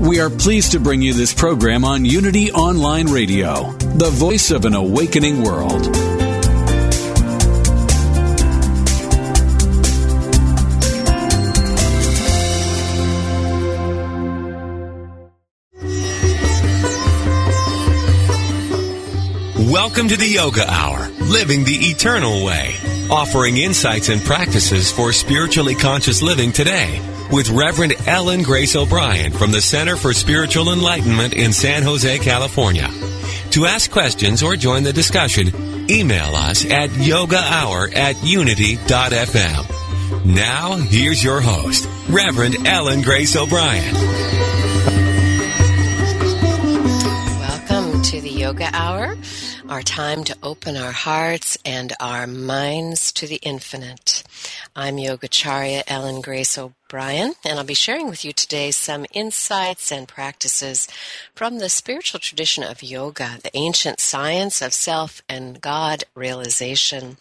We are pleased to bring you this program on Unity Online Radio, the voice of an awakening world. Welcome to the Yoga Hour, Living the Eternal Way, offering insights and practices for spiritually conscious living today with Reverend Ellen Grace O'Brien from the Center for Spiritual Enlightenment in San Jose, California. To ask questions or join the discussion, email us at yogahour at unity.fm. Now, here's your host, Reverend Ellen Grace O'Brien. Welcome to the Yoga Hour our time to open our hearts and our minds to the infinite. I'm Yogacharya Ellen Grace O'Brien, and I'll be sharing with you today some insights and practices from the spiritual tradition of yoga, the ancient science of self and God realization.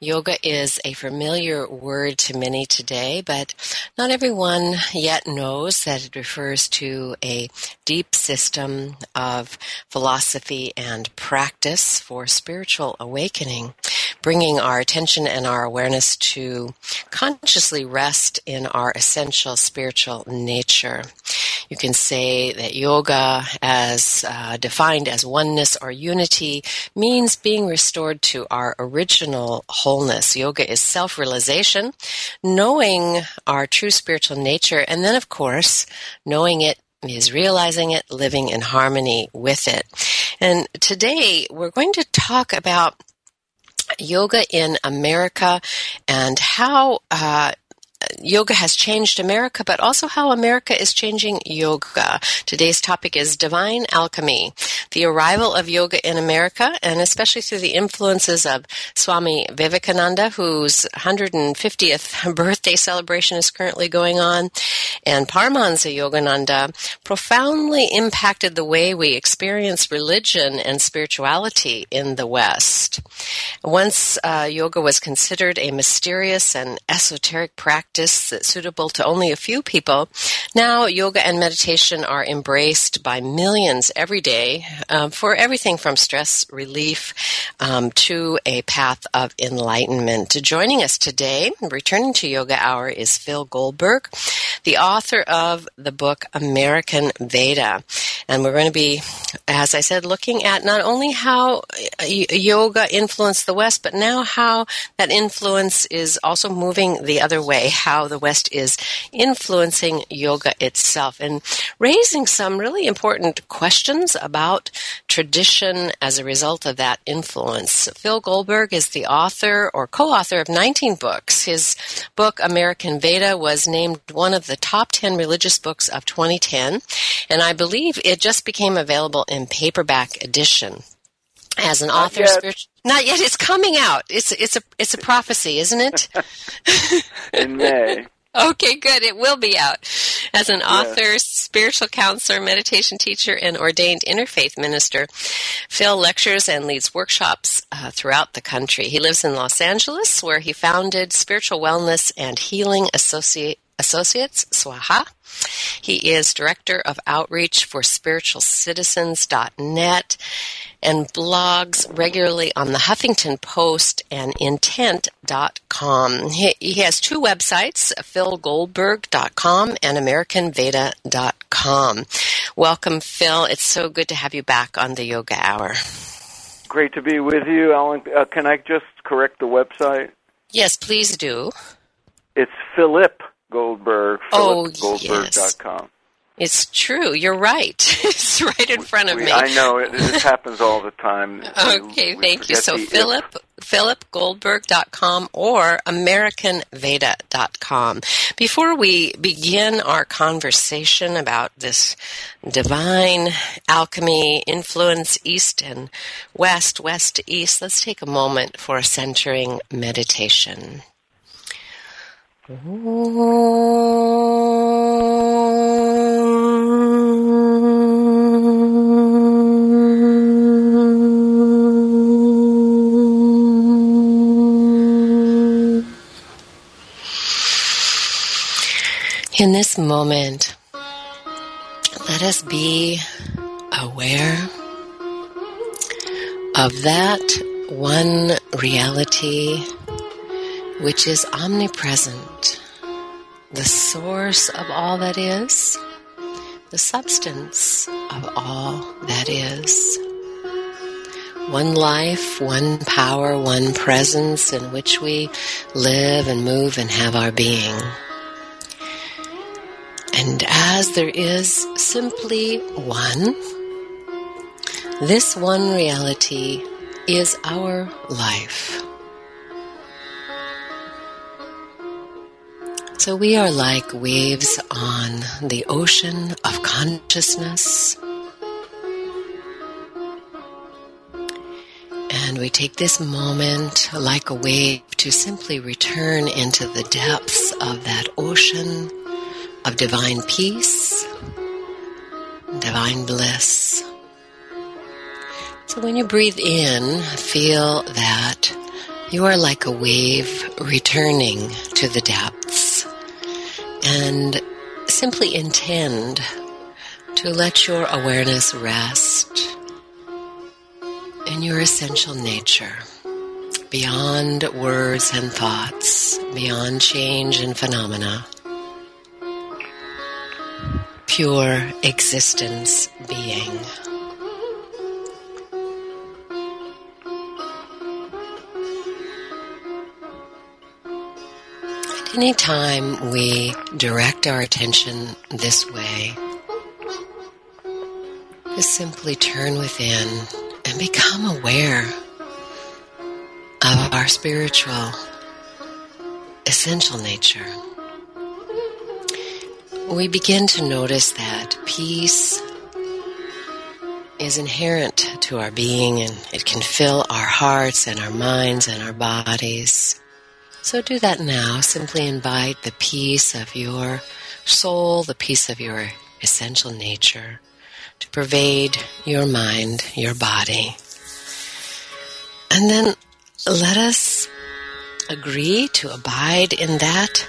Yoga is a familiar word to many today, but not everyone yet knows that it refers to a deep system of philosophy and practice for spiritual awakening, bringing our attention and our awareness to consciously rest in our essential spiritual nature. You can say that yoga, as uh, defined as oneness or unity, means being restored to our original wholeness. Yoga is self realization, knowing our true spiritual nature, and then, of course, knowing it is realizing it, living in harmony with it. And today we're going to talk about yoga in America and how uh, yoga has changed America, but also how America is changing yoga. Today's topic is divine alchemy, the arrival of yoga in America, and especially through the influences of Swami Vivekananda, whose 150th birthday celebration is currently going on, and Paramahansa Yogananda, profoundly impacted the way we experience religion and spirituality in the West. Once uh, yoga was considered a mysterious and esoteric practice, practice that's suitable to only a few people, now yoga and meditation are embraced by millions every day um, for everything from stress relief um, to a path of enlightenment. Joining us today, returning to Yoga Hour, is Phil Goldberg, the author of the book American Veda. And we're going to be, as I said, looking at not only how uh, yoga influenced the West, but now how that influence is also moving the other way how the West is influencing yoga itself and raising some really important questions about tradition as a result of that influence. Phil Goldberg is the author or co-author of 19 books. His book, American Veda, was named one of the top 10 religious books of 2010, and I believe it just became available in paperback edition. As an Not author yet. spiritual not yet. It's coming out. It's it's a it's a prophecy isn't it? In May. okay good. It will be out. As an author spiritual counselor meditation teacher and ordained interfaith minister phil lectures and leads workshops uh, throughout the country. He lives in los angeles where he founded spiritual wellness and healing associate Associates, SWAHA. He is Director of Outreach for SpiritualCitizens.net and blogs regularly on the Huffington Post and Intent.com. He, he has two websites, philgoldberg.com and AmericanVeda.com. Welcome, Phil. It's so good to have you back on the Yoga Hour. Great to be with you, Ellen. Uh, can I just correct the website? Yes, please do. It's Philip Goldberg. Oh, PhilipGoldberg.com. yes. It's true. You're right. it's right in front of We- me. I know it, it happens all the time. Okay, We thank you. So the if. Philip philipgoldberg.com or americanveda.com. Before we begin our conversation about this divine alchemy influence east and west, west to east, let's take a moment for a centering meditation. In this moment, let us be aware of that one reality which is omnipresent, the source of all that is, the substance of all that is. One life, one power, one presence in which we live and move and have our being. And as there is simply one, this one reality is our life. So we are like waves on the ocean of consciousness. And we take this moment like a wave to simply return into the depths of that ocean of divine peace, divine bliss. So when you breathe in, feel that you are like a wave returning to the depths and simply intend to let your awareness rest in your essential nature, beyond words and thoughts, beyond change and phenomena pure existence being. At any time we direct our attention this way, just simply turn within and become aware of our spiritual essential nature we begin to notice that peace is inherent to our being and it can fill our hearts and our minds and our bodies. So do that now. Simply invite the peace of your soul, the peace of your essential nature to pervade your mind, your body. And then let us agree to abide in that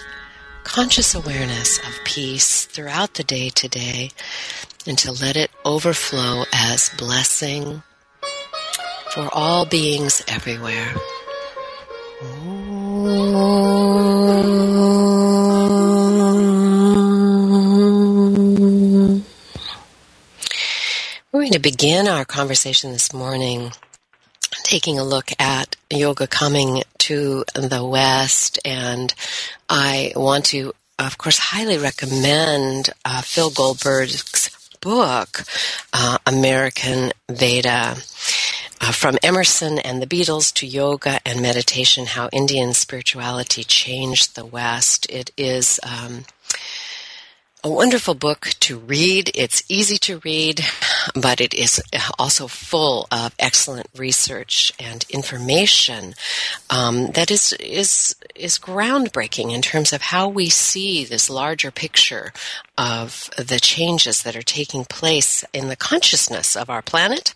conscious awareness of peace throughout the day today and to let it overflow as blessing for all beings everywhere. We're going to begin our conversation this morning taking a look at yoga coming to the West, and I want to, of course, highly recommend uh, Phil Goldberg's book, uh, American Veda. Uh, from Emerson and the Beatles to yoga and meditation, how Indian spirituality changed the West. It is um, a wonderful book to read. It's easy to read, but it is also full of excellent research and information um, that is is is groundbreaking in terms of how we see this larger picture of the changes that are taking place in the consciousness of our planet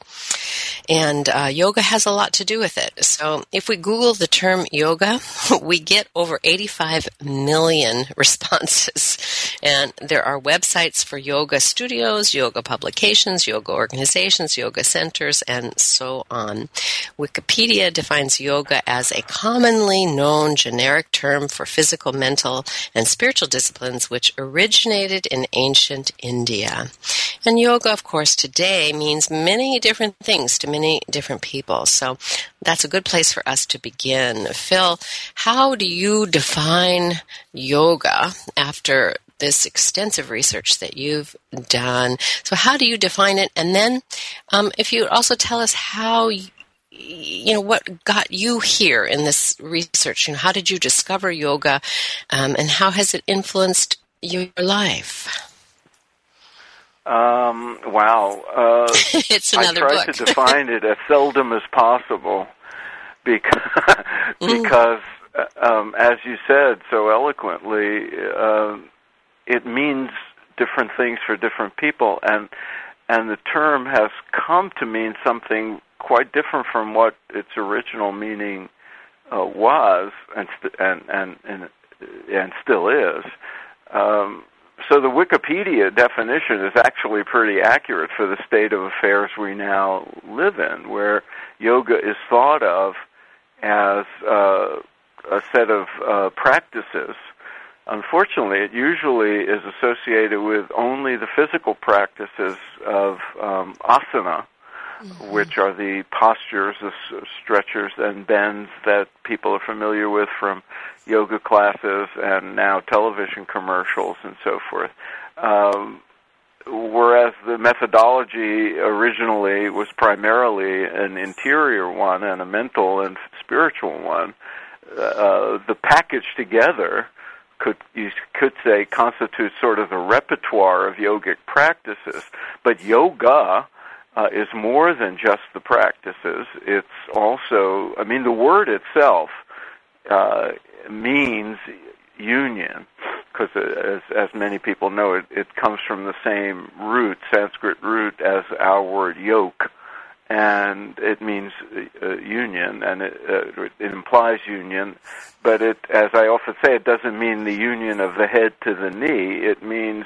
and uh, yoga has a lot to do with it. So if we Google the term yoga, we get over 85 million responses. And there are websites for yoga studios, yoga publications, yoga organizations, yoga centers, and so on. Wikipedia defines yoga as a commonly known generic term for physical, mental, and spiritual disciplines which originated in ancient India. And yoga, of course, today means many different things to many different people. So that's a good place for us to begin. Phil, how do you define yoga after this extensive research that you've done? So, how do you define it? And then, um, if you also tell us how you know what got you here in this research you know how did you discover yoga um, and how has it influenced your life um, wow uh, it's another i try book. to define it as seldom as possible because mm. because uh, um, as you said so eloquently uh, it means different things for different people and and the term has come to mean something quite different from what its original meaning uh, was, and, st- and and and and still is. Um, so the Wikipedia definition is actually pretty accurate for the state of affairs we now live in, where yoga is thought of as uh, a set of uh, practices. Unfortunately, it usually is associated with only the physical practices of um, asana, mm-hmm. which are the postures, the stretchers and bends that people are familiar with from yoga classes and now television commercials and so forth. Um, whereas the methodology originally was primarily an interior one and a mental and spiritual one, uh, the package together could you could say constitutes sort of the repertoire of yogic practices. But yoga uh, is more than just the practices. It's also, I mean, the word itself uh, means union, because as, as many people know, it, it comes from the same root, Sanskrit root, as our word yoke, and it means uh, union, and it, uh, it implies union. But it, as I often say, it doesn't mean the union of the head to the knee. It means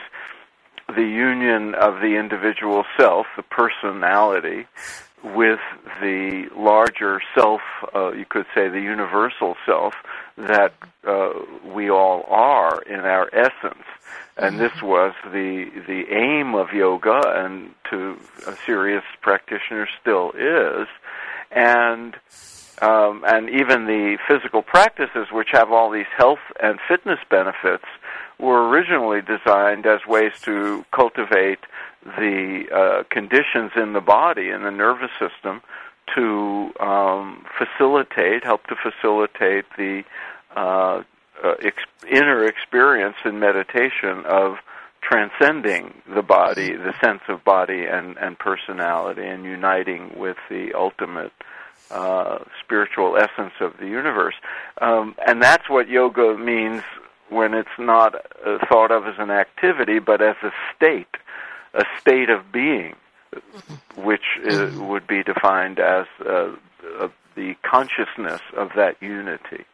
the union of the individual self, the personality, with the larger self, uh, you could say the universal self, that uh, we all are in our essence. And this mm-hmm. was the the aim of yoga, and to a serious practitioner still is. And um, and even the physical practices, which have all these health and fitness benefits, were originally designed as ways to cultivate the uh, conditions in the body and the nervous system to um, facilitate, help to facilitate the uh, uh, ex- inner experience in meditation of transcending the body, the sense of body and, and personality, and uniting with the ultimate uh, spiritual essence of the universe. Um, and that's what yoga means when it's not uh, thought of as an activity, but as a state, a state of being, which uh, mm-hmm. would be defined as uh, uh, the consciousness of that unity.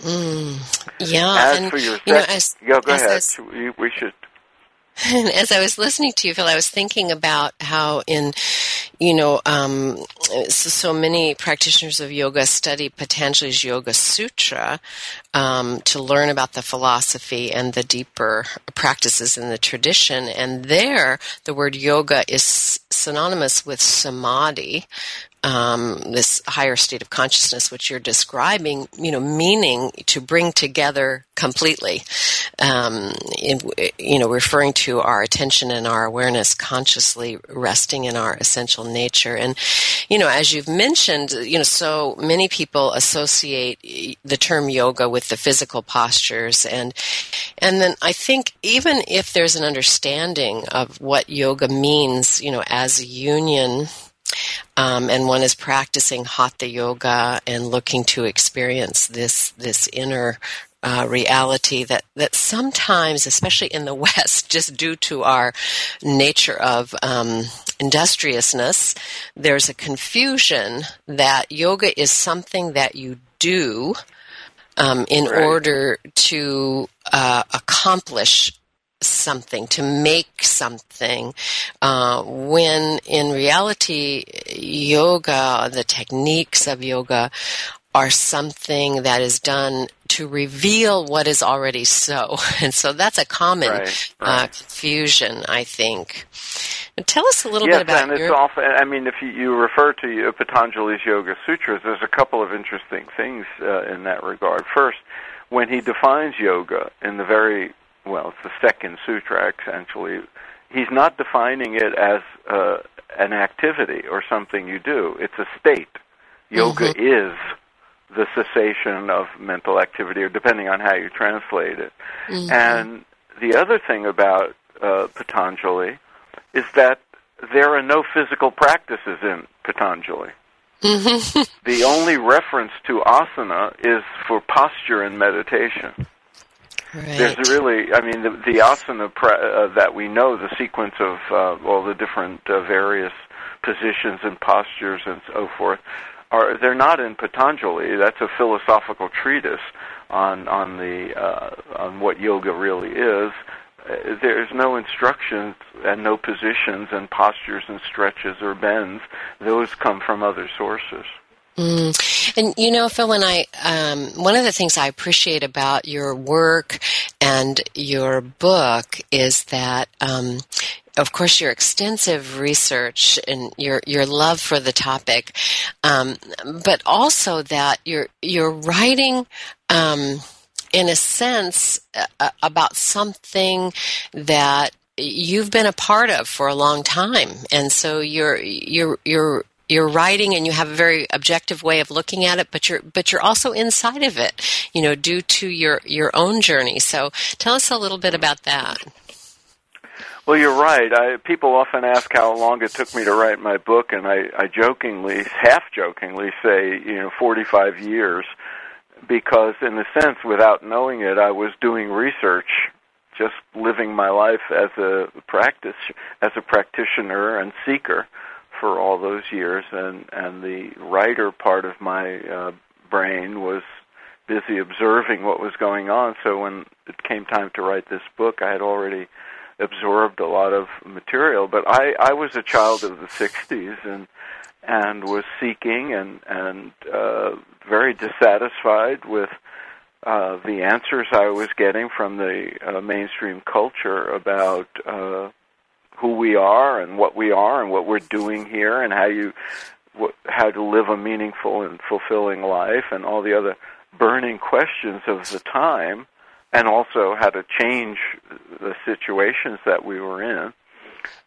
Mm, yeah, as and, for your you know, as, yeah, go ahead. We should and as I was listening to you, Phil, I was thinking about how in, you know, um, so, so, many practitioners of yoga study Patanjali's Yoga Sutra um, to learn about the philosophy and the deeper practices in the tradition. And there, the word yoga is synonymous with samadhi, um, this higher state of consciousness, which you're describing, you know, meaning to bring together completely, um, in, you know, referring to our attention and our awareness consciously resting in our essential nature. And, you know, as you've mentioned, you know, so many people associate the term yoga with the physical postures. And, and then I think even if there's an understanding of what yoga means, you know, as a union, um, and one is practicing hatha yoga and looking to experience this this inner uh, reality that that sometimes, especially in the West, just due to our nature of um, industriousness. There's a confusion that yoga is something that you do um, in Right. order to uh, accomplish something, to make something, uh, when in reality, yoga, the techniques of yoga, are something that is done to reveal what is already so. And so that's a common Right, Uh, confusion, I think. And tell us a little yes, bit about and it's your. often. I mean, if you, you refer to uh, Patanjali's Yoga Sutras, there's a couple of interesting things uh, in that regard. First, when he defines yoga in the very well, it's the second sutra essentially. He's not defining it as uh, an activity or something you do. It's a state. Yoga is the cessation of mental activity, or depending on how you translate it. And the other thing about uh, Patanjali is that there are no physical practices in Patanjali. the only reference to asana is for posture and meditation. Right. There's really, I mean, the, the asana pra- uh, that we know, the sequence of uh, all the different uh, various positions and postures and so forth, are they're not in Patanjali. That's a philosophical treatise on on the uh, on what yoga really is. Uh, There's no instructions and no positions and postures and stretches or bends. Those come from other sources. Mm. And you know, Phil, and I um, one of the things I appreciate about your work and your book is that, um, of course, your extensive research and your your love for the topic, um, but also that you're you're writing. Um, in a sense, uh, about something that you've been a part of for a long time, and so you're you're you're you're writing and you have a very objective way of looking at it, but you're but you're also inside of it, you know, due to your your own journey. So tell us a little bit about that. Well, you're right. I, people often ask how long it took me to write my book, and I, I jokingly, half jokingly, say you know 45 years, because in a sense, without knowing it, I was doing research, just living my life as a practice, as a practitioner and seeker for all those years, and and the writer part of my uh, brain was busy observing what was going on. So when it came time to write this book, I had already absorbed a lot of material. But I, I was a child of the '60s and and was seeking and and uh, very dissatisfied with uh, the answers I was getting from the uh, mainstream culture about uh, who we are and what we are and what we're doing here and how you how to live a meaningful and fulfilling life and all the other burning questions of the time and also how to change the situations that we were in.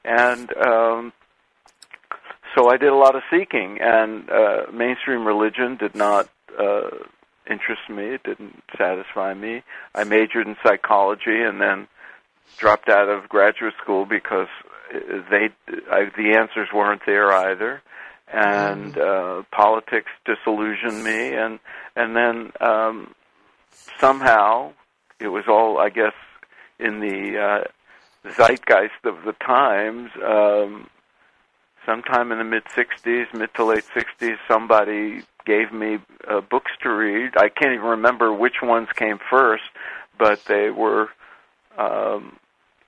And um so I did a lot of seeking and uh mainstream religion did not uh interest me. It didn't satisfy me. I majored in psychology and then dropped out of graduate school because they I, the answers weren't there either. And uh politics disillusioned me. And and then um somehow it was all I guess in the uh zeitgeist of the times um sometime in the mid 60s mid to late 60s somebody gave me uh, books to read. I can't even remember which ones came first but they were um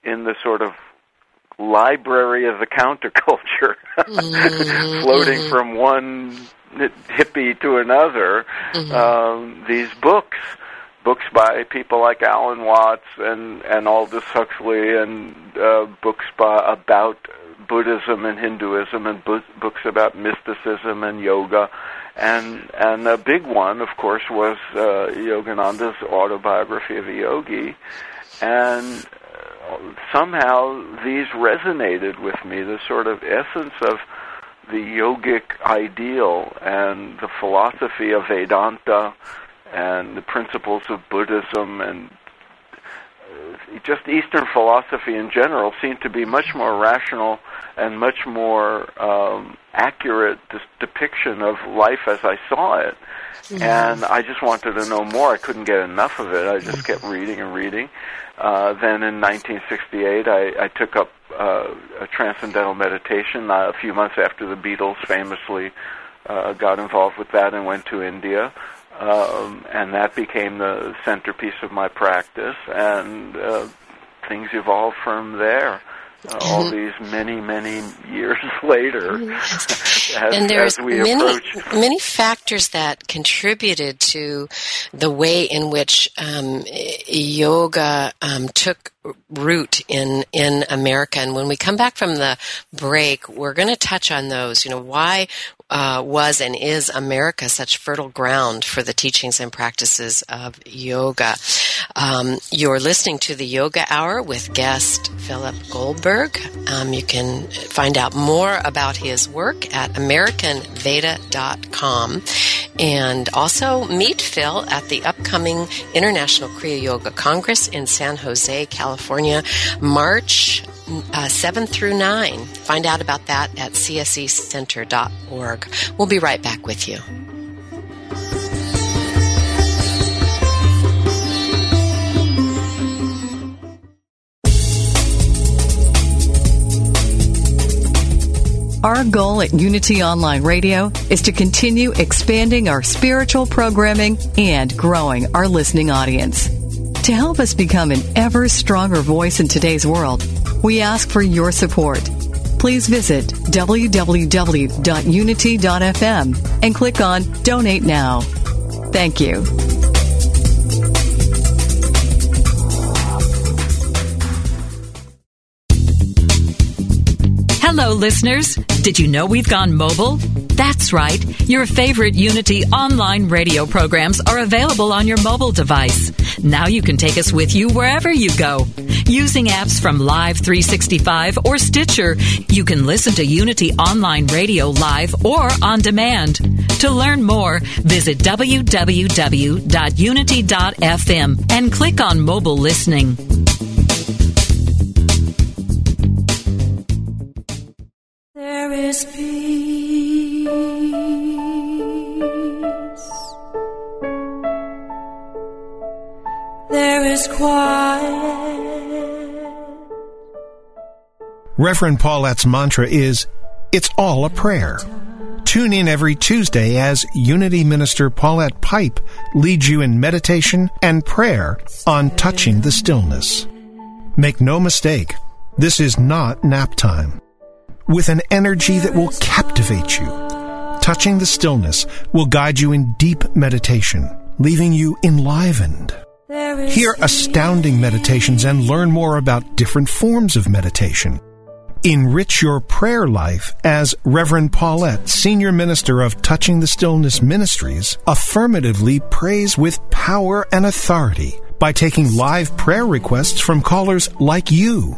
in the sort of library of the counterculture, floating from one hippie to another. Um, these books, books by people like Alan Watts and and Aldous Huxley, and uh, books by about Buddhism and Hinduism, and bu- books about mysticism and yoga. And and a big one, of course, was uh, Yogananda's autobiography of a yogi, and somehow these resonated with me, the sort of essence of the yogic ideal and the philosophy of Vedanta and the principles of Buddhism and uh, just Eastern philosophy in general seemed to be much more rational and much more um, accurate dis- depiction of life as I saw it. And I just wanted to know more. I couldn't get enough of it. I just kept reading and reading. Uh, then in 1968, I, I took up uh, transcendental meditation. Uh, a few months after the Beatles famously uh, got involved with that and went to India. Um, and that became the centerpiece of my practice, and uh, things evolved from there. Uh, all these many, many years later, as, and there's many, many factors that contributed to the way in which um, yoga um, took root in in America. And when we come back from the break, we're going to touch on those. You know, why uh, was and is America such fertile ground for the teachings and practices of yoga? Um, you're listening to the Yoga Hour with guest Philip Goldberg. Um, you can find out more about his work at AmericanVeda.com and also meet Phil at the upcoming International Kriya Yoga Congress in San Jose, California, March uh, 7 through 9. Find out about that at csecenter.org. We'll be right back with you. Our goal at Unity Online Radio is to continue expanding our spiritual programming and growing our listening audience. To help us become an ever stronger voice in today's world, we ask for your support. Please visit www.unity.fm and click on Donate Now. Thank you. Hello, listeners. Did you know we've gone mobile? That's right. Your favorite Unity online radio programs are available on your mobile device. Now you can take us with you wherever you go. Using apps from Live 365 or Stitcher, you can listen to Unity online radio live or on demand. To learn more, visit www.unity.fm and click on mobile listening. There is peace. Is quiet. Reverend Paulette's mantra is, It's all a prayer. Tune in every Tuesday as Unity Minister Paulette Pipe leads you in meditation and prayer on touching the stillness. Make no mistake, this is not nap time with an energy that will captivate you. Touching the stillness will guide you in deep meditation, leaving you enlivened. Hear astounding meditations and learn more about different forms of meditation. Enrich your prayer life as Reverend Paulette, Senior Minister of Touching the Stillness Ministries, affirmatively prays with power and authority by taking live prayer requests from callers like you.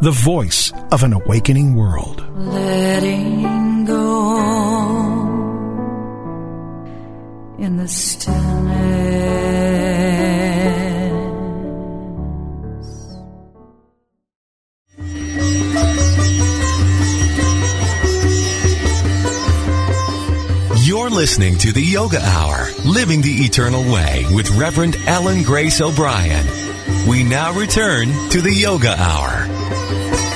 the voice of an awakening world. Letting go in the stillness. You're listening to the Yoga Hour, Living the Eternal Way with Reverend Ellen Grace O'Brien. We now return to the Yoga Hour.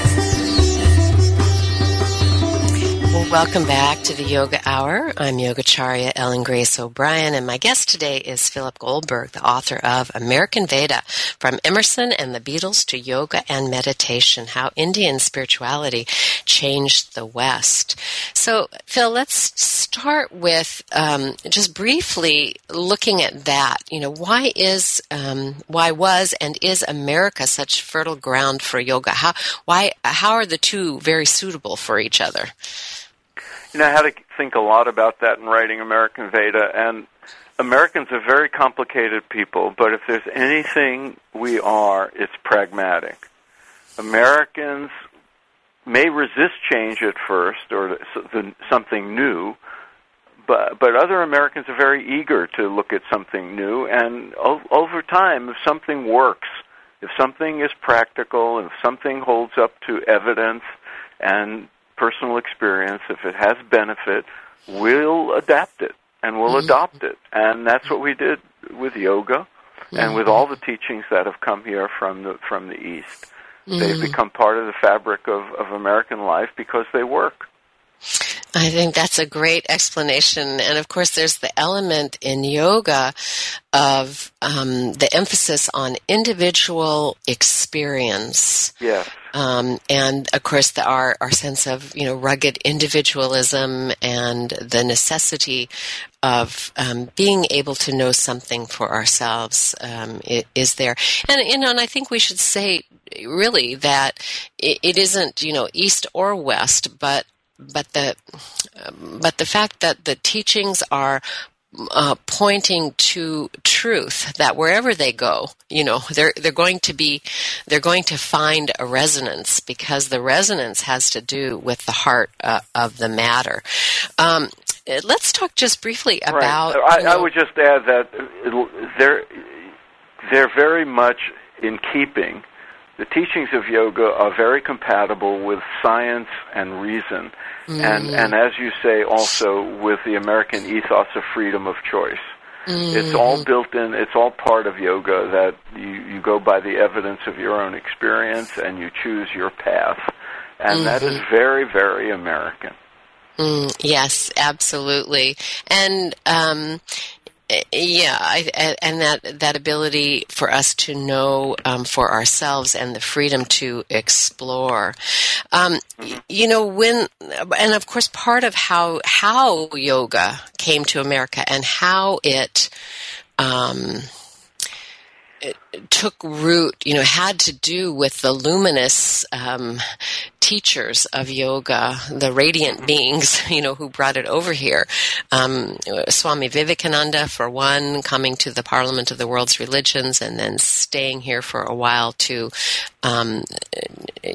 Welcome back to the Yoga Hour. I'm Yogacharya Ellen Grace O'Brien, and my guest today is Philip Goldberg, the author of American Veda From Emerson and the Beatles to Yoga and Meditation How Indian Spirituality Changed the West. So, Phil, let's start with um, just briefly looking at that. You know, why is, um, why was and is America such fertile ground for yoga? How, why, how are the two very suitable for each other? You know, I had to think a lot about that in writing American Veda, and Americans are very complicated people, but if there's anything we are, it's pragmatic. Americans may resist change at first or something new, but but other Americans are very eager to look at something new, and o- over time, if something works, if something is practical, if something holds up to evidence and personal experience, if it has benefit, we'll adapt it and we'll mm-hmm. adopt it, and that's what we did with yoga, mm-hmm. and with all the teachings that have come here from the from the East. Mm-hmm. They've become part of the fabric of, of American life because they work. I think that's a great explanation. And of course, there's the element in yoga of um, the emphasis on individual experience. Yes. Um, and of course, the, our our sense of you know rugged individualism and the necessity of um, being able to know something for ourselves um, is there. And you know, and I think we should say really that it, it isn't you know east or west, but but the but the fact that the teachings are uh, pointing to truth that wherever they go, you know, they're they're going to be they're going to find a resonance because the resonance has to do with the heart uh, of the matter. Um, let's talk just briefly about. Right. I, you know, I would just add that they're they're very much in keeping the teachings of yoga are very compatible with science and reason, mm. and and as you say, also with the American ethos of freedom of choice. Mm. It's all built in. It's all part of yoga that you you go by the evidence of your own experience and you choose your path, and mm-hmm. that is mm-hmm. very very American. Mm, yes, absolutely. And um, yeah, I, and that that ability for us to know um, for ourselves and the freedom to explore. Um, mm-hmm. You know when, and of course, part of how how yoga came to America and how it. Um, it took root, you know, had to do with the luminous um, teachers of yoga, the radiant beings, you know, who brought it over here. Um, Swami Vivekananda, for one, coming to the Parliament of the World's Religions and then staying here for a while to, um,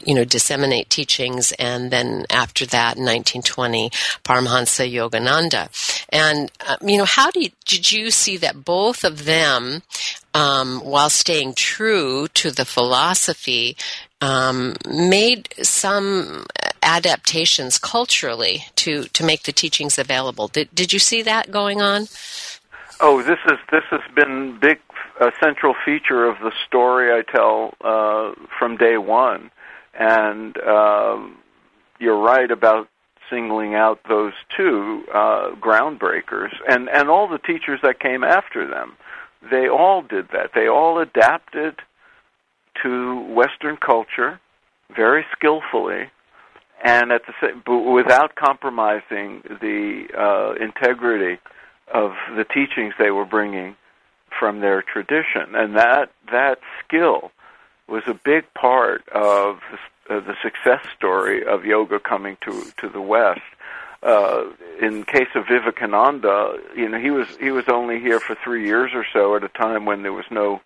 you know, disseminate teachings. And then after that, in 1920, Paramahansa Yogananda. And, uh, you know, how did, did you see that both of them, um, while staying true to the philosophy, um, made some adaptations culturally to, to make the teachings available. Did, did you see that going on? Oh, this is this has been big a central feature of the story I tell uh, from day one, and um, you're right about singling out those two uh, groundbreakers, and and all the teachers that came after them. They all did that. They all adapted to Western culture very skillfully, and at the same, but without compromising the uh, integrity of the teachings they were bringing from their tradition, and that that skill was a big part of the, uh, the success story of yoga coming to to the West. Uh, in case of Vivekananda, you know, he was he was only here for three years or so at a time when there was no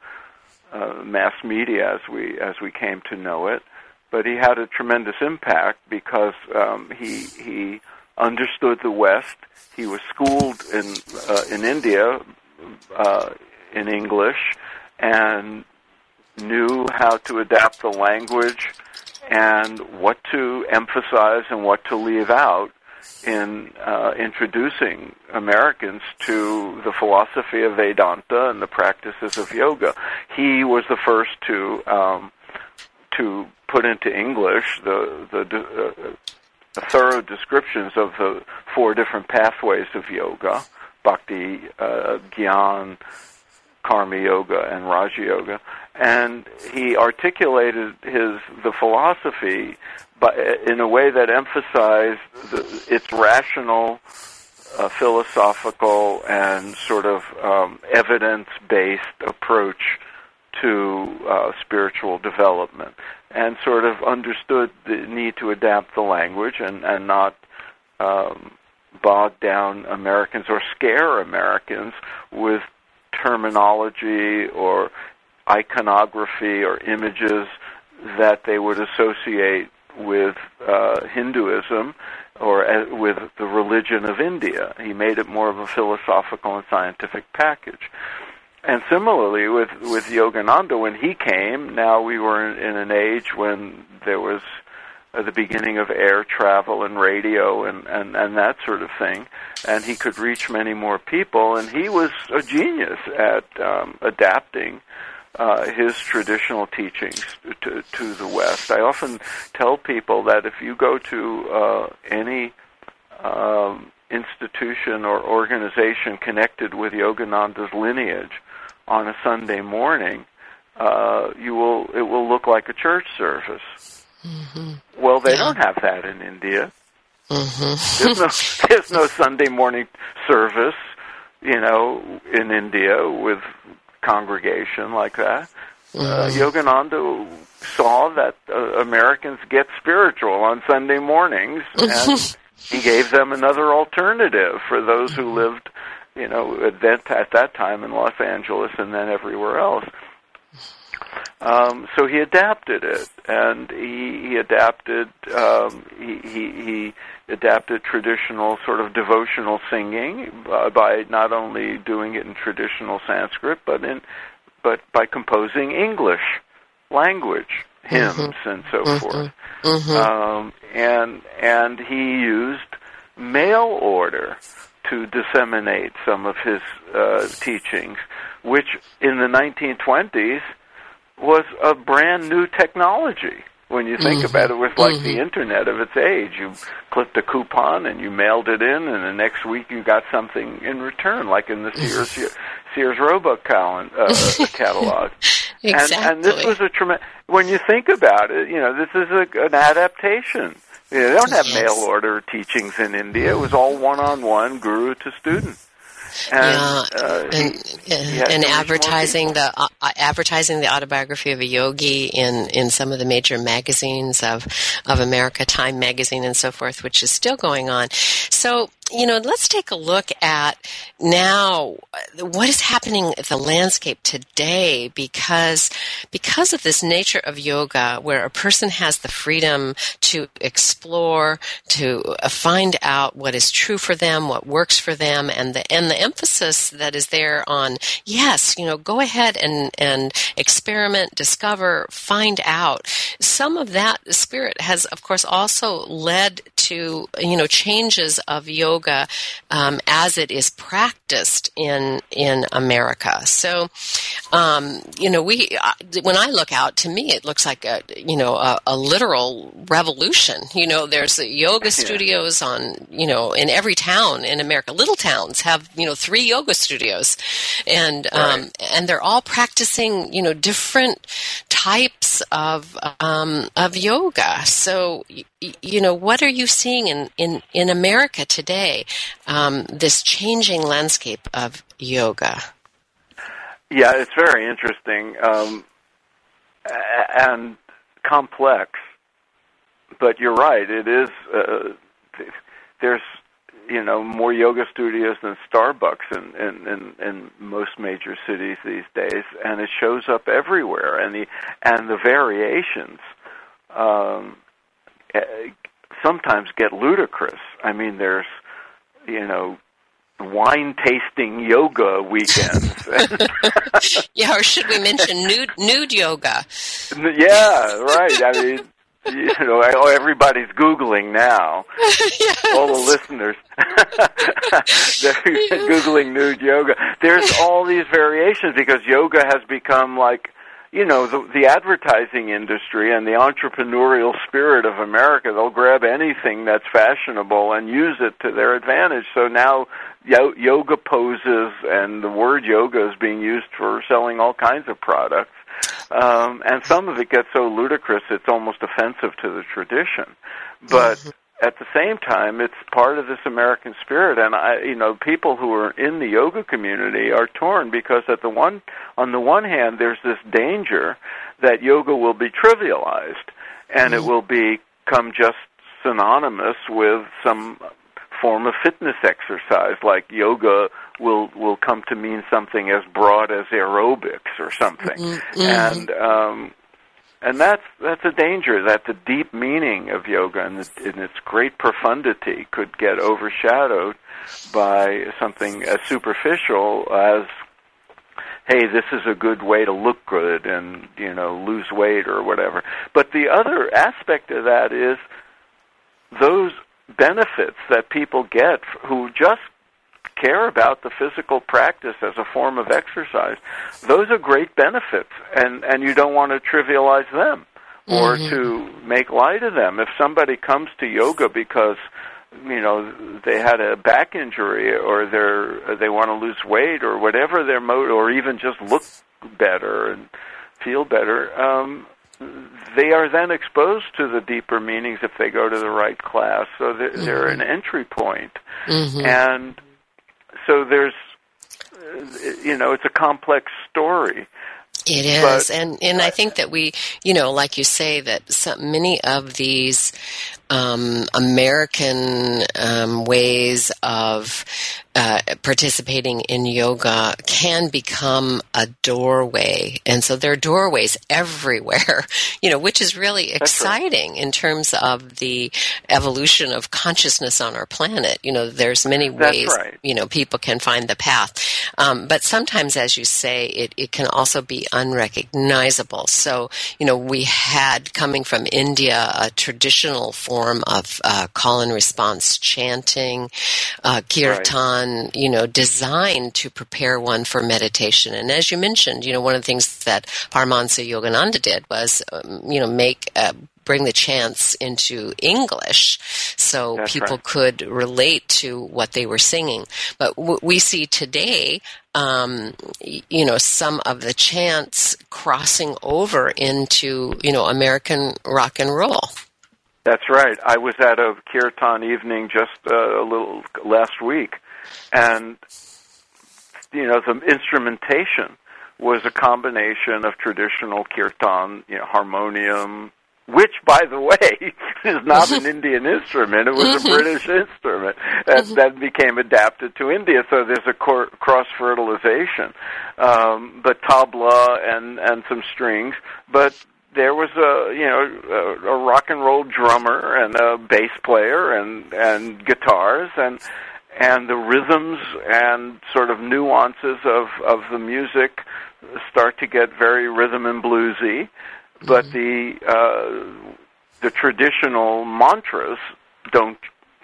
uh, mass media as we as we came to know it, but he had a tremendous impact because um, he he understood the West. He was schooled in uh, in India uh, in English and knew how to adapt the language and what to emphasize and what to leave out in uh, introducing Americans to the philosophy of Vedanta and the practices of yoga. He was the first to um, to put into English the the uh, thorough descriptions of the four different pathways of yoga: bhakti, uh, gyan, karma yoga, and raja yoga. And he articulated his the philosophy but in a way that emphasized the, its rational, uh, philosophical, and sort of um, evidence-based approach to uh, spiritual development, and sort of understood the need to adapt the language and and not um, bog down Americans or scare Americans with terminology or iconography or images that they would associate with uh, Hinduism or uh, with the religion of India. He made it more of a philosophical and scientific package. And similarly with with Yogananda, when he came, now we were in, in an age when there was uh, the beginning of air travel and radio and, and and that sort of thing, and he could reach many more people. And he was a genius at um, adapting uh, his traditional teachings to, to the West. I often tell people that if you go to uh, any um, institution or organization connected with Yogananda's lineage on a Sunday morning, uh, you will it will look like a church service. Mm-hmm. Well, they Yeah. don't have that in India. Mm-hmm. There's no there's no Sunday morning service, you know, in India with congregation like that. Uh, Yogananda saw that uh, Americans get spiritual on Sunday mornings, and he gave them another alternative for those who lived, you know, at that, at that time in Los Angeles and then everywhere else. Um, so he adapted it, and he, he adapted um, he, he he adapted traditional sort of devotional singing uh, by not only doing it in traditional Sanskrit, but in but by composing English language hymns and so forth. Um, and and he used mail order to disseminate some of his uh, teachings, which in the 1920s was a brand new technology. When you think about it, it was like the internet of its age. You clipped a coupon and you mailed it in, and the next week you got something in return, like in the Sears Sears Roebuck calen- uh, catalog. Exactly. And, and this was a tremendous. When you think about it, you know, this is a, an adaptation. You know, they don't have Yes. mail order teachings in India. It was all one-on-one, guru to student. And, yeah, uh, he- and, he and much more advertising the uh, uh, advertising the autobiography of a yogi in in some of the major magazines of of America, Time magazine, and so forth, which is still going on. So you know, let's take a look at now what is happening at the landscape today because because of this nature of yoga where a person has the freedom to explore to uh, find out what is true for them what works for them and the and the emphasis that is there on yes you know go ahead and and experiment discover find out. Some of that spirit has of course also led to you know changes of yoga um, as it is practiced in in America. So, um, you know, we uh, when I look out, to me, it looks like a you know a, a literal revolution. You know, there's yoga studios on you know in every town in America. Little towns have you know three yoga studios, and um, Right. and they're all practicing you know different types of um, of yoga. So you know what are you seeing in in in America today? Um, this changing landscape of yoga. Yeah, it's very interesting um, and complex. But you're right. It is. Uh, there's you know more yoga studios than Starbucks in, in in in most major cities these days, and it shows up everywhere. And the and the variations um, Uh, sometimes get ludicrous. I mean, there's you know wine tasting yoga weekends. Yeah, or should we mention nude nude yoga? yeah, right. I mean, you know, oh, everybody's googling now. All the listeners, they're googling nude yoga. There's all these variations because yoga has become like. You know, the, the advertising industry and the entrepreneurial spirit of America, they'll grab anything that's fashionable and use it to their advantage. So now yo- yoga poses and the word yoga is being used for selling all kinds of products. Um, and some of it gets so ludicrous it's almost offensive to the tradition. But at the same time, it's part of this American spirit, and I, you know, people who are in the yoga community are torn because at the one, on the one hand, there's this danger that yoga will be trivialized, and it mm-hmm. will become just synonymous with some form of fitness exercise, like yoga will will come to mean something as broad as aerobics or something, mm-hmm. and mm-hmm. um, and that's that's a danger that the deep meaning of yoga and, the, and its great profundity could get overshadowed by something as superficial as hey, this is a good way to look good and, you know, lose weight or whatever. But the other aspect of that is those benefits that people get who just care about the physical practice as a form of exercise, those are great benefits, and and you don't want to trivialize them or mm-hmm. to make light of them. If somebody comes to yoga because you know they had a back injury or they're they want to lose weight or whatever their mode or even just look better and feel better um they are then exposed to the deeper meanings if they go to the right class so they're, mm-hmm. they're an entry point. Mm-hmm. and so there's uh, you know it's a complex story. It is, but, and and I think that we, you know, like you say, that some, many of these um, American um, ways of uh, participating in yoga can become a doorway. And so there are doorways everywhere, you know, which is really exciting right. in terms of the evolution of consciousness on our planet. You know, there's many ways, right. you know, people can find the path. Um, but sometimes, as you say, it, it can also be unrecognizable. So, you know, we had coming from India a traditional form of uh, call and response chanting, uh, kirtan, right you know, designed to prepare one for meditation. And as you mentioned, you know, one of the things that Paramahansa Yogananda did was, um, you know, make uh, bring the chants into English so That's people right. could relate to what they were singing. But w- we see today, um, you know, some of the chants crossing over into, you know, American rock and roll. That's right. I was at a kirtan evening just uh, a little last week, and you know the instrumentation was a combination of traditional kirtan, you know, harmonium, which, by the way, is not an Indian instrument. It was a British instrument that then became adapted to India. So there's a cor- cross fertilization. Um, but tabla and and some strings, but there was a you know a, a rock and roll drummer and a bass player and and guitars and and the rhythms and sort of nuances of of the music start to get very rhythm and bluesy but mm-hmm. the uh the traditional mantras don't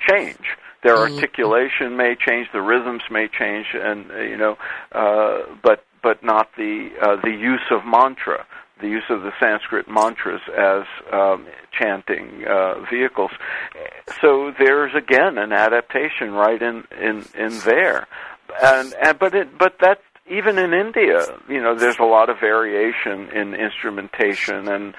change their mm-hmm. articulation may change the rhythms may change and uh, you know uh but but not the uh the use of mantra the use of the Sanskrit mantras as um, chanting uh, vehicles. So there's again an adaptation right in in in there, and and but it but that even in India, you know, there's a lot of variation in instrumentation and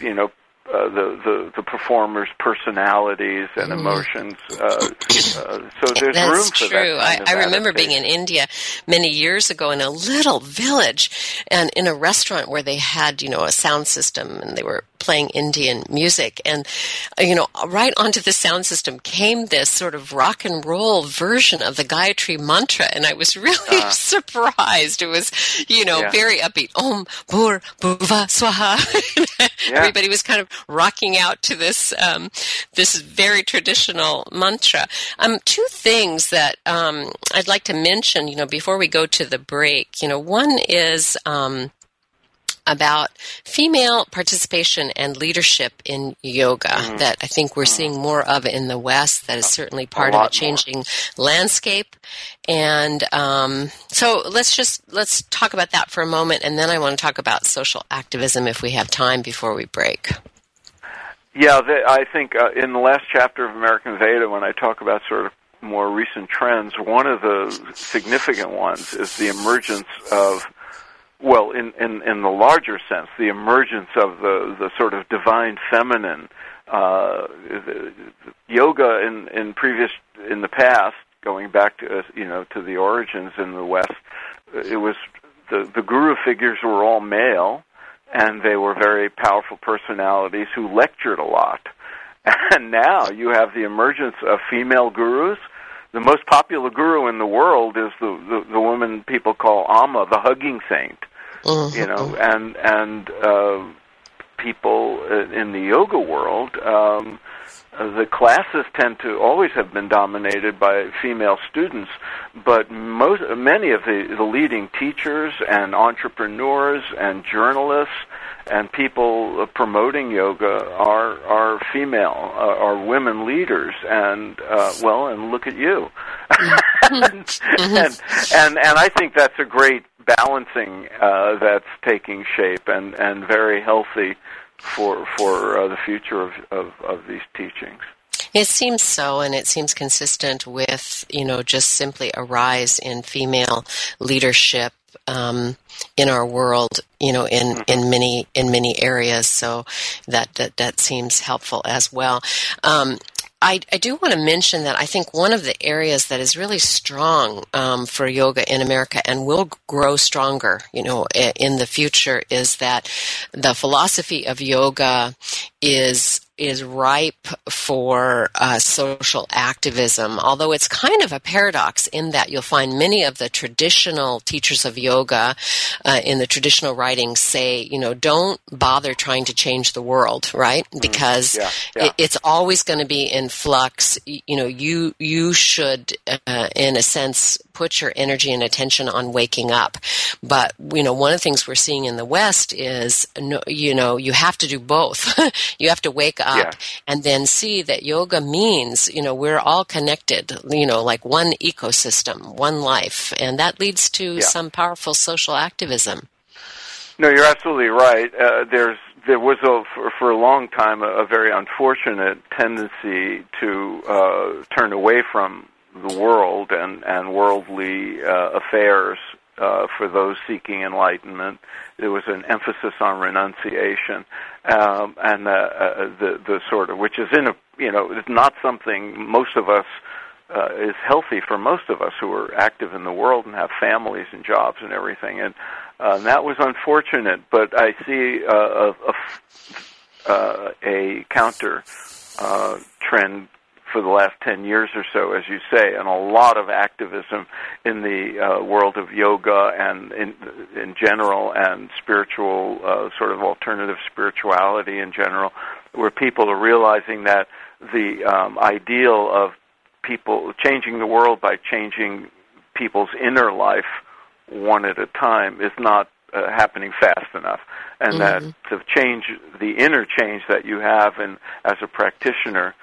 you know uh, the, the the performers' personalities and mm-hmm. emotions. Uh, uh, so there's That's room for true. that. I, I remember being in India many years ago in a little village, and in a restaurant where they had you know a sound system, and they were playing Indian music. And, uh, you know, right onto the sound system came this sort of rock and roll version of the Gayatri mantra. And I was really uh, surprised. It was, you know, yeah. very upbeat. Om, Bhur, Bhuva, Swaha. yeah. Everybody was kind of rocking out to this, um, this very traditional mantra. Um, two things that, um, I'd like to mention, you know, before we go to the break, you know, one is, um, about female participation and leadership in yoga mm. that I think we're mm. seeing more of in the West. That is certainly part a of a changing more. landscape. And um, so let's just let's talk about that for a moment, and then I want to talk about social activism if we have time before we break. Yeah, the, I think uh, in the last chapter of American Veda, when I talk about sort of more recent trends, one of the significant ones is the emergence of well, in, in, in the larger sense, the emergence of the, the sort of divine feminine, uh, yoga in, in previous, in the past, going back to, uh, you know, to the origins in the West, it was, the, the guru figures were all male, and they were very powerful personalities who lectured a lot. And now you have the emergence of female gurus. The most popular guru in the world is the the, the woman people call Amma, the hugging saint. Mm-hmm. You know, and and uh, people in the yoga world, um, the classes tend to always have been dominated by female students, but most many of the, the leading teachers and entrepreneurs and journalists and people promoting yoga are are female, uh, are women leaders, and uh, well, and look at you, mm-hmm. and, and and and I think that's a great balancing uh, that's taking shape and and very healthy for for uh, the future of, of of these teachings. It seems so, and it seems consistent with you know just simply a rise in female leadership um, in our world, you know, in, mm-hmm. in many in many areas. So that that, that seems helpful as well. Um, I, I, do want to mention that I think one of the areas that is really strong um, for yoga in America and will grow stronger, you know, in the future is that the philosophy of yoga is is ripe for uh, social activism, although it's kind of a paradox in that you'll find many of the traditional teachers of yoga uh, in the traditional writings say, you know, don't bother trying to change the world, right? Mm-hmm. Because yeah, yeah. It, it's always going to be in flux. You know, you you should, uh, in a sense, put your energy and attention on waking up. But you know, one of the things we're seeing in the West is, you know, you have to do both. you have to wake up yeah. and then see that yoga means, you know, we're all connected, you know, like one ecosystem, one life. And that leads to yeah. some powerful social activism. No, you're absolutely right. Uh, there's there was a, for, for a long time a, a very unfortunate tendency to uh, turn away from the world and and worldly uh, affairs uh, for those seeking enlightenment. There was an emphasis on renunciation, um, and uh, uh, the the sort of which is in a you know it's not something most of us. Uh, is healthy for most of us who are active in the world and have families and jobs and everything, and uh, that was unfortunate. But I see uh, a, a, uh, a counter uh, trend for the last 10 years or so, as you say, and a lot of activism in the uh, world of yoga and in, in general and spiritual, uh, sort of alternative spirituality in general, where people are realizing that the um, ideal of people changing the world by changing people's inner life one at a time is not uh, happening fast enough, and mm-hmm. that to change the inner change that you have, and as a practitioner,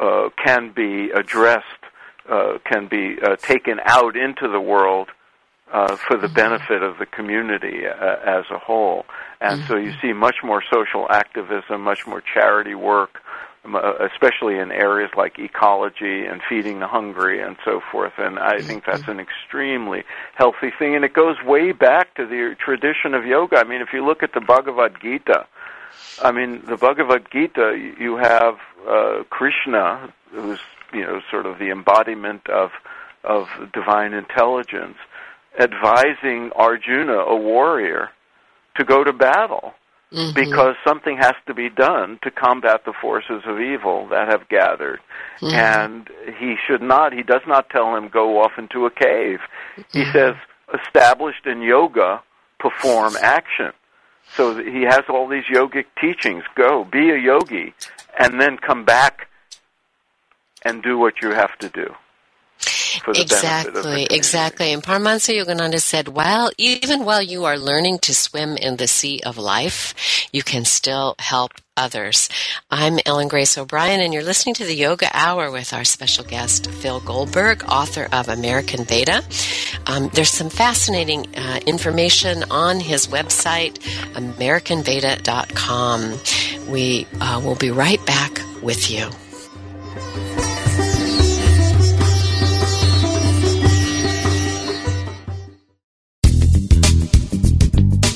uh, can be addressed, uh, can be uh, taken out into the world uh, for the mm-hmm. benefit of the community uh, as a whole. And so you mm-hmm. see much more social activism, much more charity work, uh, especially in areas like ecology and feeding the hungry and so forth. And I think that's mm-hmm. an extremely healthy thing. And it goes way back to the tradition of yoga. I mean, if you look at the Bhagavad Gita, I mean, the Bhagavad Gita, you have uh, Krishna, who's you know sort of the embodiment of of divine intelligence, advising Arjuna, a warrior, to go to battle mm-hmm. because something has to be done to combat the forces of evil that have gathered. Mm-hmm. And he should not, he does not tell him go off into a cave. Mm-hmm. He says, established in yoga, perform action. So he has all these yogic teachings. Go, be a yogi, and then come back and do what you have to do. Exactly, exactly. And Paramahansa Yogananda said, "While even while you are learning to swim in the sea of life, you can still help others. I'm Ellen Grace O'Brien, and you're listening to the Yoga Hour with our special guest, Phil Goldberg, author of American Veda. Um, there's some fascinating uh, information on his website, AmericanVeda.com. We uh, will be right back with you.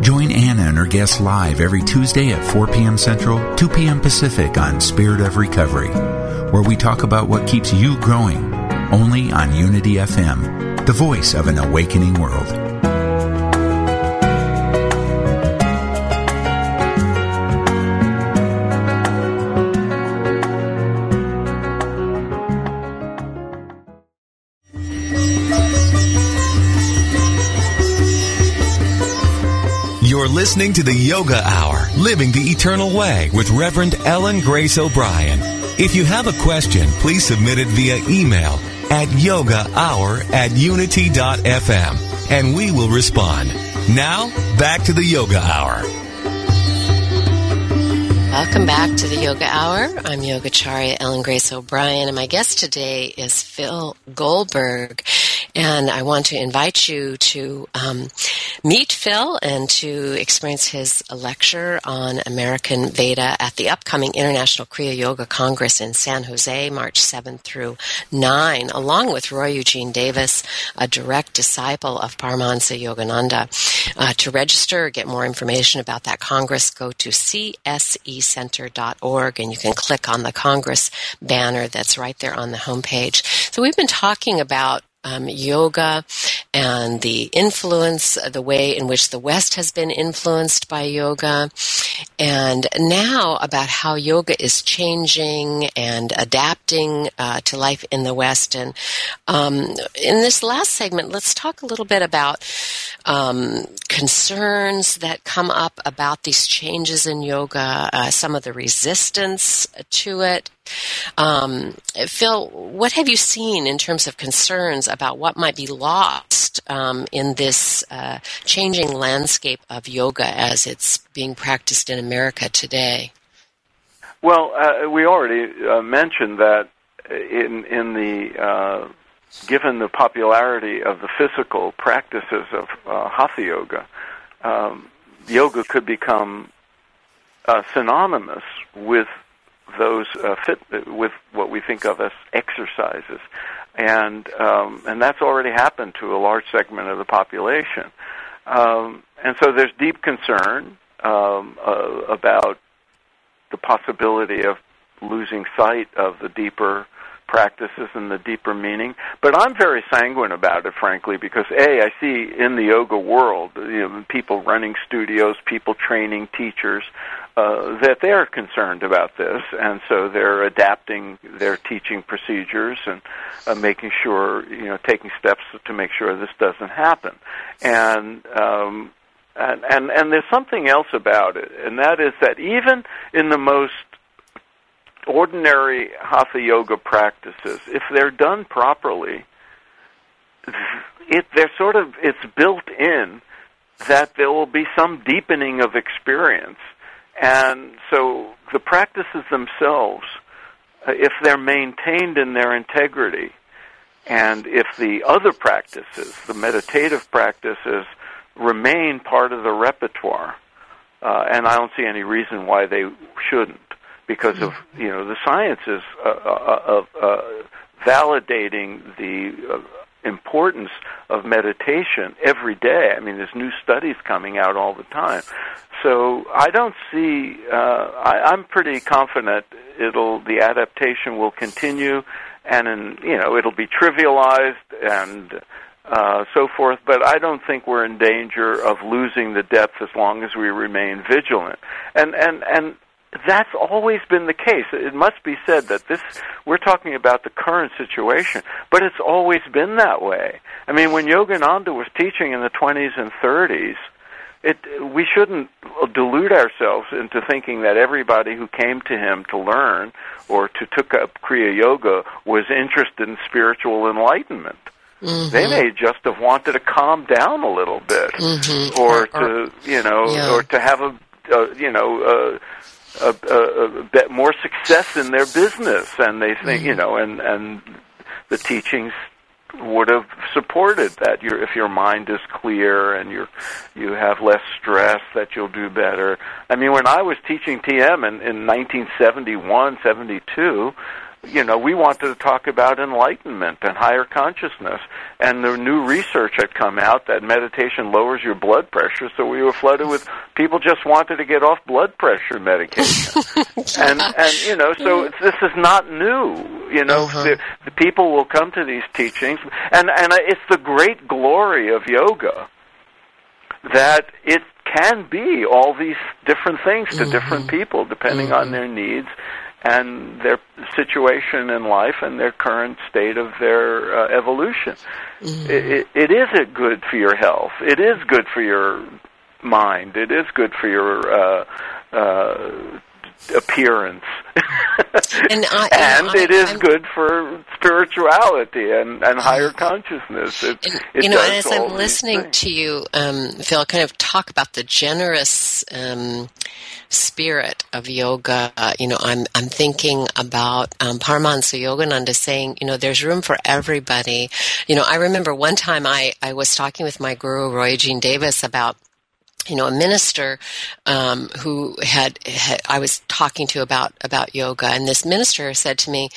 Join Anna and her guests live every Tuesday at 4 p.m. Central, 2 p.m. Pacific on Spirit of Recovery, where we talk about what keeps you growing, only on Unity FM, the voice of an awakening world. Listening to the Yoga Hour, Living the Eternal Way with Reverend Ellen Grace O'Brien. If you have a question, please submit it via email at yogahour at unity.fm and we will respond. Now, back to the Yoga Hour. Welcome back to the Yoga Hour. I'm Yogacharya Ellen Grace O'Brien, and my guest today is Phil Goldberg. And I want to invite you to um, meet Phil and to experience his lecture on American Veda at the upcoming International Kriya Yoga Congress in San Jose, March 7 through 9, along with Roy Eugene Davis, a direct disciple of Paramahansa Yogananda. Uh, to register get more information about that Congress, go to csecenter.org and you can click on the Congress banner that's right there on the homepage. So we've been talking about Um, yoga and the influence, the way in which the West has been influenced by yoga, and now about how yoga is changing and adapting uh, to life in the West. And um, in this last segment, let's talk a little bit about um, concerns that come up about these changes in yoga, uh, some of the resistance to it. Um, Phil, what have you seen in terms of concerns about what might be lost um, in this uh, changing landscape of yoga as it's being practiced in America today? Well, uh, we already uh, mentioned that in in the uh, given the popularity of the physical practices of uh, hatha yoga, um, yoga could become uh, synonymous with those uh, fit with what we think of as exercises, and um, and that's already happened to a large segment of the population, um, and so there's deep concern um, uh, about the possibility of losing sight of the deeper practices and the deeper meaning. But I'm very sanguine about it, frankly, because a I see in the yoga world, you know, people running studios, people training teachers, uh, that they're concerned about this, and so they're adapting their teaching procedures and uh, making sure, you know, taking steps to make sure this doesn't happen. And um, and and and there's something else about it, and that is that even in the most ordinary hatha yoga practices, if they're done properly, it they're sort of it's built in that there will be some deepening of experience, and so the practices themselves, uh, if they're maintained in their integrity, and if the other practices, the meditative practices, remain part of the repertoire, uh, and I don't see any reason why they shouldn't because of you know the sciences uh, uh, of uh, validating the importance of meditation every day. I mean, there's new studies coming out all the time. So I don't see. Uh, I, I'm pretty confident it'll the adaptation will continue, and in, you know it'll be trivialized and. Uh, so forth, but I don't think we're in danger of losing the depth as long as we remain vigilant. And and and that's always been the case. It must be said that this we're talking about the current situation, but it's always been that way. I mean, when Yogananda was teaching in the 20s and 30s, it we shouldn't delude ourselves into thinking that everybody who came to him to learn or to took up kriya yoga was interested in spiritual enlightenment. Mm-hmm. They may just have wanted to calm down a little bit, mm-hmm. or, or, to you know, yeah. or to have a uh, you know. Uh, a, a, a bit more success in their business, and they think you mm-hmm. know, and and the teachings would have supported that. Your if your mind is clear and you you have less stress, that you'll do better. I mean, when I was teaching TM in, in 1971, 72 you know, we wanted to talk about enlightenment and higher consciousness. And the new research had come out that meditation lowers your blood pressure, so we were flooded with people just wanted to get off blood pressure medication. and and you know, so this is not new. You know, uh-huh. the, the people will come to these teachings, and and it's the great glory of yoga that it can be all these different things to mm-hmm. different people depending mm-hmm. on their needs and their situation in life and their current state of their uh, evolution. Mm-hmm. It, it is it good for your health. It is good for your mind. It is good for your uh, uh, appearance. and, I, and it is I'm, good for spirituality and, and higher consciousness. It, and, it you know, and as I'm listening to you, um, Phil, kind of talk about the generous um, spirit of yoga, uh, you know, I'm I'm thinking about um, Paramahansa Yogananda saying, you know, there's room for everybody. You know, I remember one time I I was talking with my guru Roy Eugene Davis about you know, a minister um, who had, had, I was talking to about about yoga, and this minister said to me,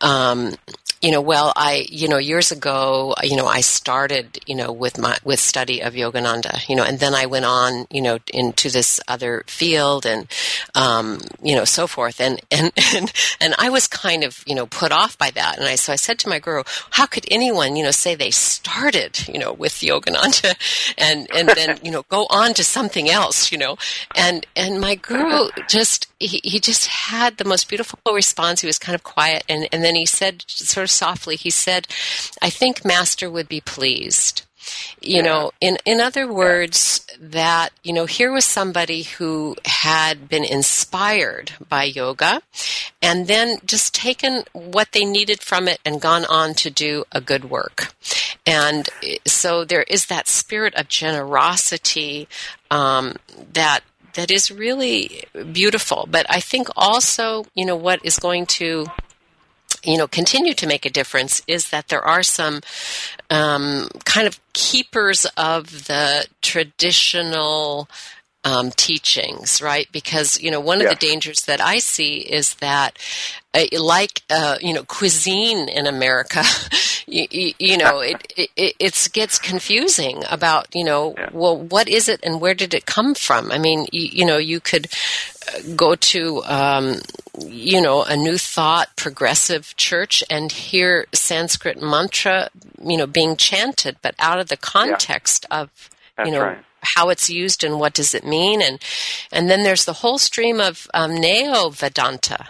um, you know, well, I, you know, years ago, you know, I started, you know, with my, with study of Yogananda, you know, and then I went on, you know, into this other field and, um, you know, so forth. And, and, and, and I was kind of, you know, put off by that. And I, so I said to my guru, how could anyone, you know, say they started, you know, with Yogananda and, and then, you know, go on to something else, you know, and, and my guru just, he, he just had the most beautiful response. He was kind of quiet. And, and then he said, sort of softly, he said, I think Master would be pleased. You know, in, in other words, that, you know, here was somebody who had been inspired by yoga and then just taken what they needed from it and gone on to do a good work. And so there is that spirit of generosity um, that that is really beautiful. But I think also, you know, what is going to you know continue to make a difference is that there are some um, kind of keepers of the traditional um, teachings, right? Because you know one of the dangers that I see is that, uh, like uh, you know, cuisine in America, you, you, you, know, it, it it gets confusing about you know, yeah. well, what is it and where did it come from? I mean, you, you know, you could uh, go to um, you know a new thought progressive church and hear Sanskrit mantra, you know, being chanted, but out of the context yeah. of you know. Right how it's used and what does it mean and and then there's the whole stream of um, neo Vedanta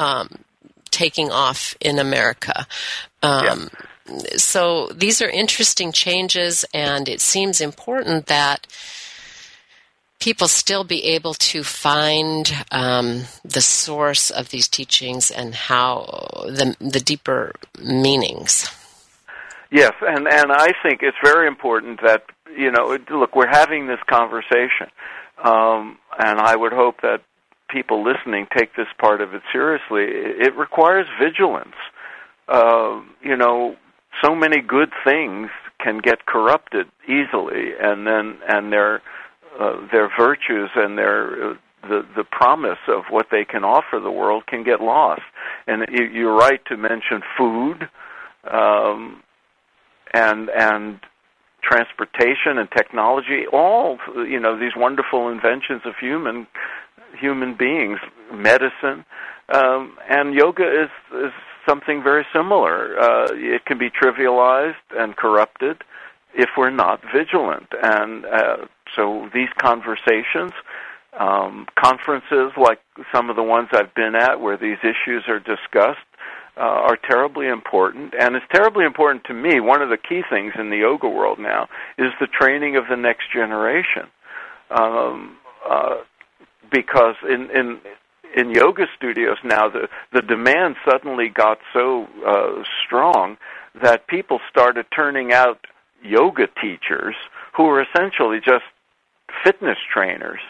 um, taking off in America. Um, yeah. So these are interesting changes, and it seems important that people still be able to find um, the source of these teachings and how the the deeper meanings. Yes, and and I think it's very important that you know, look, we're having this conversation, um, and I would hope that people listening take this part of it seriously. It requires vigilance. Uh, you know, so many good things can get corrupted easily, and then and their uh, their virtues and their uh, the the promise of what they can offer the world can get lost. And you're right to mention food, um, and and transportation and technology, all you know these wonderful inventions of human human beings, medicine, um, and yoga is is something very similar. Uh, it can be trivialized and corrupted if we're not vigilant, and uh, so these conversations. Um, conferences like some of the ones I've been at where these issues are discussed uh, are terribly important, and it's terribly important to me. One of the key things in the yoga world now is the training of the next generation, um, uh, because in in in yoga studios now the the demand suddenly got so uh, strong that people started turning out yoga teachers who are essentially just fitness trainers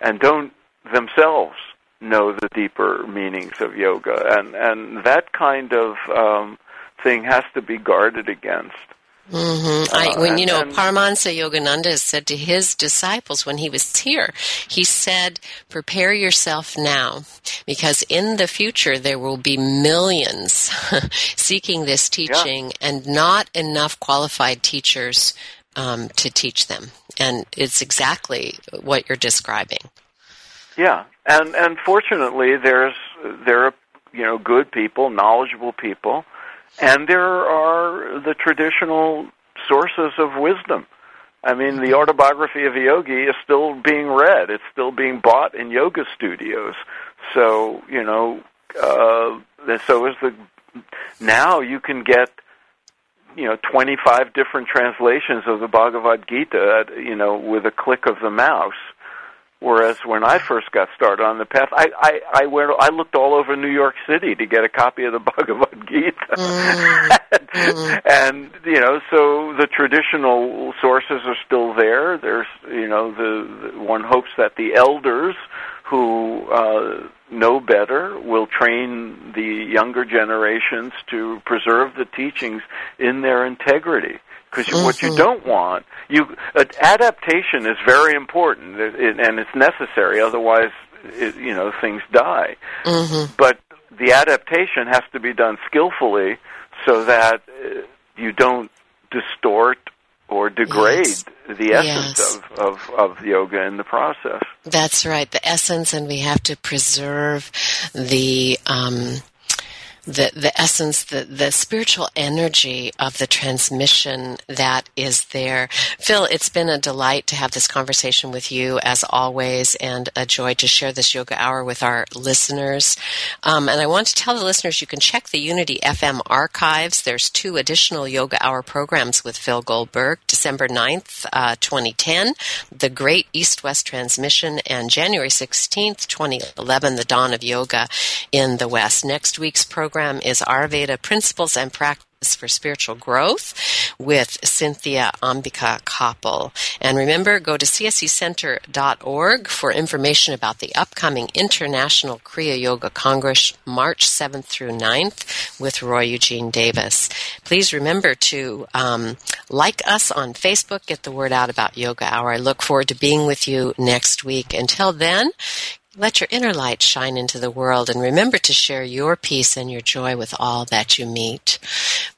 and don't themselves know the deeper meanings of yoga, and and that kind of um, thing has to be guarded against. Mm-hmm. I, when Uh, you know, Paramahansa Yogananda said to his disciples when he was here, he said, "Prepare yourself now, because in the future there will be millions seeking this teaching, and not enough qualified teachers um, to teach them." And it's exactly what you're describing. Yeah, and and fortunately, there's there are you know good people, knowledgeable people, and there are the traditional sources of wisdom. I mean, the autobiography of a yogi is still being read. It's still being bought in yoga studios. So you know, uh, so is the now you can get you know 25 different translations of the Bhagavad Gita, you know, with a click of the mouse. Whereas when I first got started on the path, I I I, went, I looked all over New York City to get a copy of the Bhagavad Gita, and you know, so the traditional sources are still there. There's you know, the, the one hopes that the elders who uh, know better will train the younger generations to preserve the teachings in their integrity. Because what you don't want, you uh, adaptation is very important, it, it, and it's necessary. Otherwise, it, you know, things die. But the adaptation has to be done skillfully, so that uh, you don't distort or degrade Yes. the essence Yes. of, of, of yoga in the process. That's right, the essence, and we have to preserve the um, the the essence, the the spiritual energy of the transmission that is there. Phil, it's been a delight to have this conversation with you as always, and a joy to share this yoga hour with our listeners. Um, and I want to tell the listeners you can check the Unity FM archives. There's two additional yoga hour programs with Phil Goldberg, December 9th, uh, 2010, the Great East West Transmission, and January 16th, 2011, the Dawn of Yoga in the West. Next week's program is Ayurveda Principles and Practice for Spiritual Growth with Cynthia Ambika Copple. And remember, go to csecenter.org for information about the upcoming International Kriya Yoga Congress, March 7th through 9th with Roy Eugene Davis. Please remember to um, like us on Facebook, get the word out about Yoga Hour. I look forward to being with you next week. Until then, let your inner light shine into the world and remember to share your peace and your joy with all that you meet.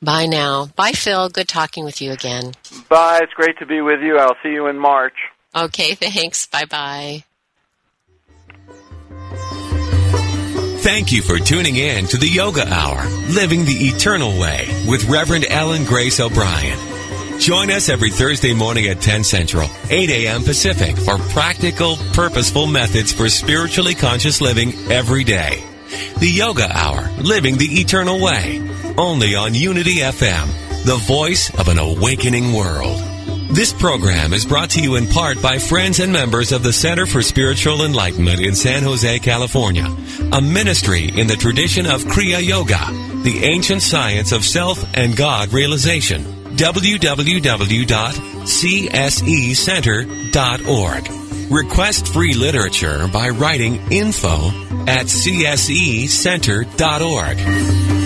Bye now. Bye, Phil. Good talking with you again. Bye. It's great to be with you. I'll see you in March. Okay, thanks. Bye bye. Thank you for tuning in to the Yoga Hour, Living the Eternal Way with Reverend Ellen Grace O'Brien. Join us every Thursday morning at 10 Central, 8 a.m. Pacific for practical, purposeful methods for spiritually conscious living every day. The Yoga Hour, Living the Eternal Way, only on Unity FM, the voice of an awakening world. This program is brought to you in part by friends and members of the Center for Spiritual Enlightenment in San Jose, California, a ministry in the tradition of Kriya Yoga, the ancient science of self and God realization. www.csecenter.org. Request free literature by writing info at csecenter.org.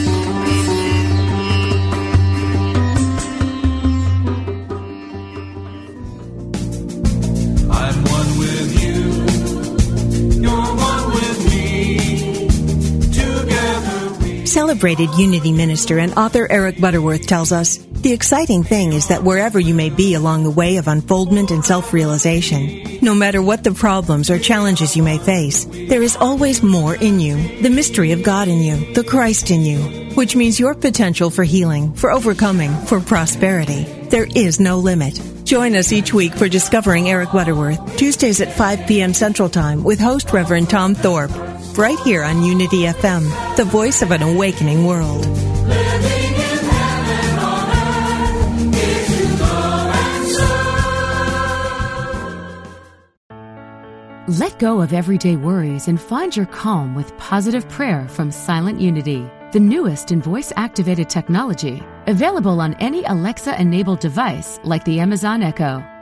Celebrated Unity minister and author Eric Butterworth tells us the exciting thing is that wherever you may be along the way of unfoldment and self realization, no matter what the problems or challenges you may face, there is always more in you, the mystery of God in you, the Christ in you, which means your potential for healing, for overcoming, for prosperity. There is no limit. Join us each week for Discovering Eric Butterworth, Tuesdays at 5 p.m. Central Time with host Reverend Tom Thorpe, right here on Unity FM, the voice of an awakening world. Let go of everyday worries and find your calm with positive prayer from Silent Unity, the newest in voice activated technology, available on any Alexa enabled device like the Amazon Echo.